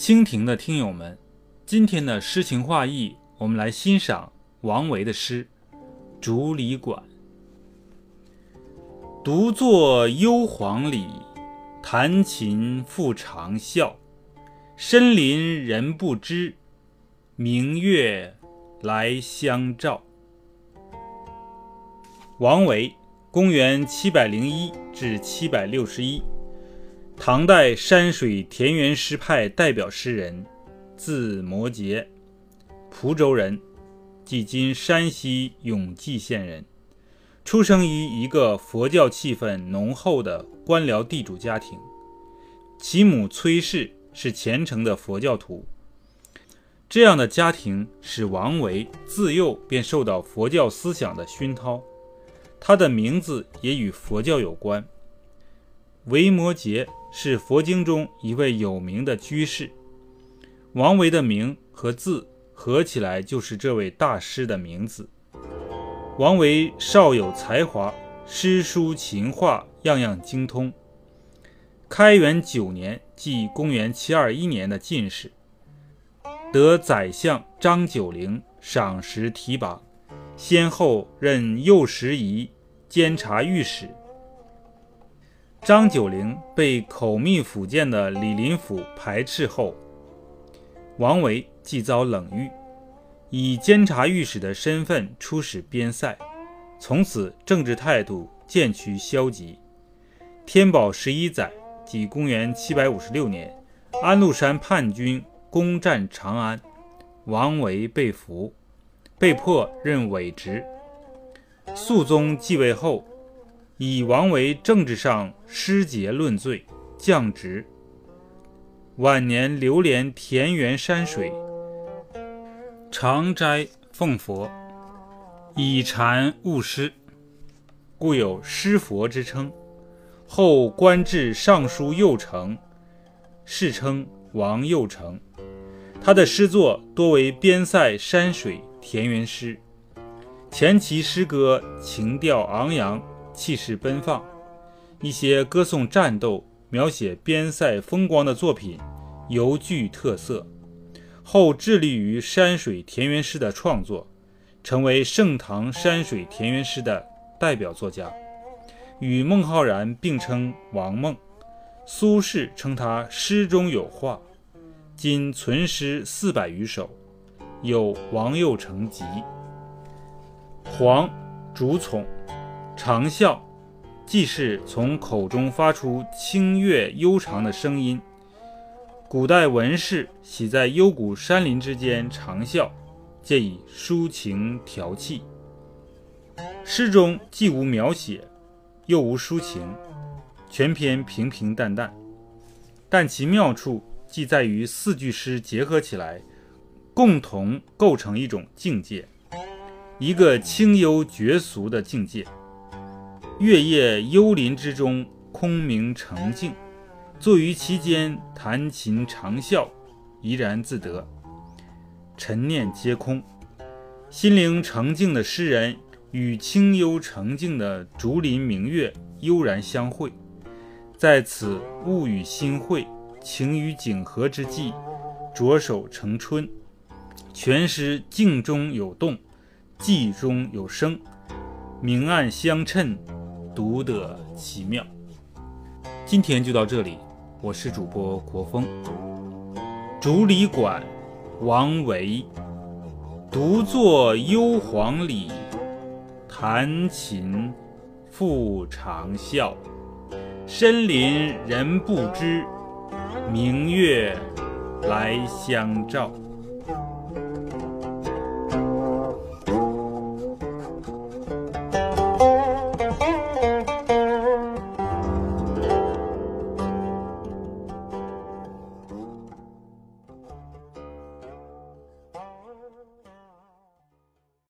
蜻蜓的听友们，今天的诗情画意，我们来欣赏王维的诗《竹里馆》。独坐幽篁里，弹琴复长啸。深林人不知，明月来相照。王维，公元七百零一至七百六十一。唐代山水田园诗派代表诗人，字摩诘，蒲州人，即今山西永济县人。出生于一个佛教气氛浓厚的官僚地主家庭，其母崔氏是虔诚的佛教徒。这样的家庭使王维自幼便受到佛教思想的熏陶，他的名字也与佛教有关。维摩诘是佛经中一位有名的居士，王维的名和字合起来就是这位大师的名字。王维少有才华，诗书琴画样样精通。开元九年，即公元721年的进士，得宰相张九龄赏识提拔，先后任右拾遗、监察御史。张九龄被口蜜腹剑的李林甫排斥后，王维即遭冷遇，以监察御史的身份出使边塞，从此政治态度渐趋消极。天宝十一载，即公元756年，安禄山叛军攻占长安，王维被俘，被迫任伪职。肃宗继位后。以王维政治上失节论罪，降职。晚年流连田园山水，常斋奉佛，以禅悟诗，故有诗佛之称。后官至尚书右丞，世称王右丞。他的诗作多为边塞山水田园诗，前期诗歌情调昂扬。气势奔放，一些歌颂战斗、描写边塞风光的作品尤具特色。后致力于山水田园诗的创作，成为盛唐山水田园诗的代表作家，与孟浩然并称王孟。苏轼称他诗中有画，今存诗四百余首，有《王右丞集》。黄，竹丛。长啸，即是从口中发出清越悠长的声音。古代文士喜在幽谷山林之间长啸，借以抒情调气。诗中既无描写，又无抒情，全篇平平淡淡。但其妙处即在于四句诗结合起来，共同构成一种境界，一个清幽绝俗的境界。月夜幽林之中，空明澄净，坐于其间弹琴长啸，怡然自得，陈念皆空。心灵澄净的诗人与清幽澄净的竹林明月悠然相会，在此物与心会、情与景合之际，着手成春。全诗静中有动，寂中有声，明暗相称。独得奇妙。今天就到这里，我是主播国风。竹里馆，王维。独坐幽篁里，弹琴复长啸。深林人不知，明月来相照。